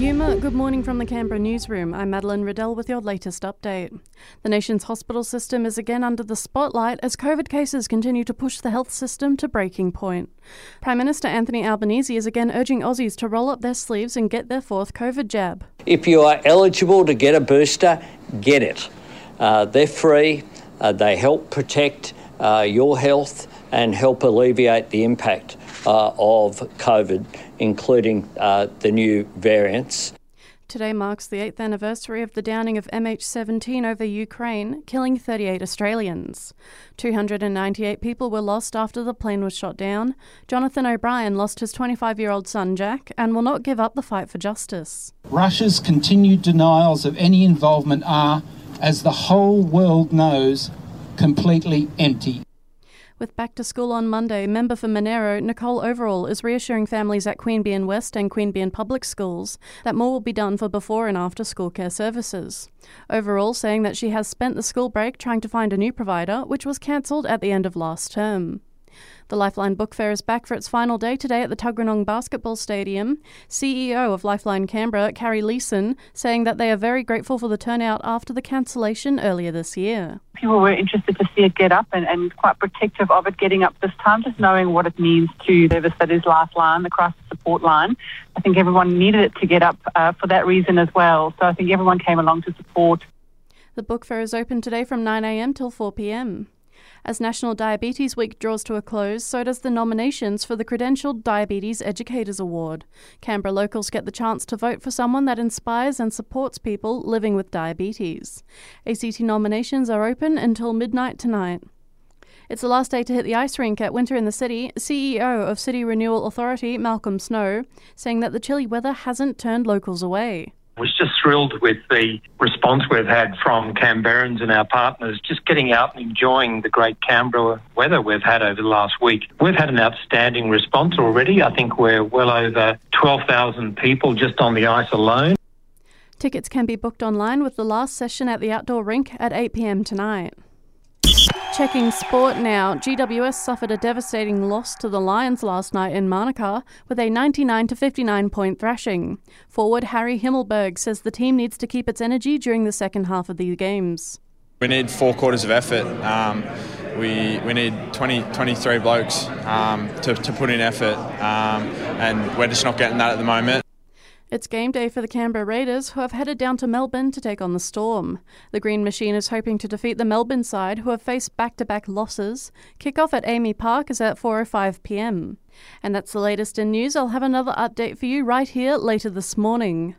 Yuma, good morning from the Canberra newsroom. I'm Madeline Riddell with your latest update. The nation's hospital system is again under the spotlight as COVID cases continue to push the health system to breaking point. Prime Minister Anthony Albanese is again urging Aussies to roll up their sleeves and get their fourth COVID jab. If you are eligible to get a booster, get it. Uh, they're free, uh, they help protect uh, your health and help alleviate the impact uh, of COVID, including uh, the new variants. Today marks the eighth anniversary of the downing of MH17 over Ukraine, killing 38 Australians. 298 people were lost after the plane was shot down. Jonathan O'Brien lost his 25 year old son Jack and will not give up the fight for justice. Russia's continued denials of any involvement are, as the whole world knows, completely empty. With back to school on Monday, member for Monaro, Nicole Overall, is reassuring families at Queanbeyan West and Queanbeyan Public Schools that more will be done for before and after school care services. Overall, saying that she has spent the school break trying to find a new provider, which was cancelled at the end of last term. The Lifeline Book Fair is back for its final day today at the Tuggeranong Basketball Stadium. CEO of Lifeline Canberra, Carrie Leeson, saying that they are very grateful for the turnout after the cancellation earlier this year. People were interested to see it get up and, and quite protective of it getting up this time, just knowing what it means to service that is Lifeline, the crisis support line. I think everyone needed it to get up uh, for that reason as well. So I think everyone came along to support. The book fair is open today from 9am till 4pm. As National Diabetes Week draws to a close, so does the nominations for the Credentialed Diabetes Educators Award. Canberra locals get the chance to vote for someone that inspires and supports people living with diabetes. ACT nominations are open until midnight tonight. It's the last day to hit the ice rink at Winter in the City. CEO of City Renewal Authority, Malcolm Snow, saying that the chilly weather hasn't turned locals away was just thrilled with the response we've had from Canberrans and our partners, just getting out and enjoying the great Canberra weather we've had over the last week. We've had an outstanding response already. I think we're well over 12,000 people just on the ice alone. Tickets can be booked online with the last session at the outdoor rink at 8 pm tonight. Checking sport now. GWS suffered a devastating loss to the Lions last night in Manuka with a 99 to 59 point thrashing. Forward Harry Himmelberg says the team needs to keep its energy during the second half of the games. We need four quarters of effort. Um, we, we need 20, 23 blokes um, to, to put in effort, um, and we're just not getting that at the moment. It's game day for the Canberra Raiders, who have headed down to Melbourne to take on the Storm. The Green Machine is hoping to defeat the Melbourne side, who have faced back-to-back losses. Kick-off at AAMI Park is at 4:05 p.m. And that's the latest in news. I'll have another update for you right here later this morning.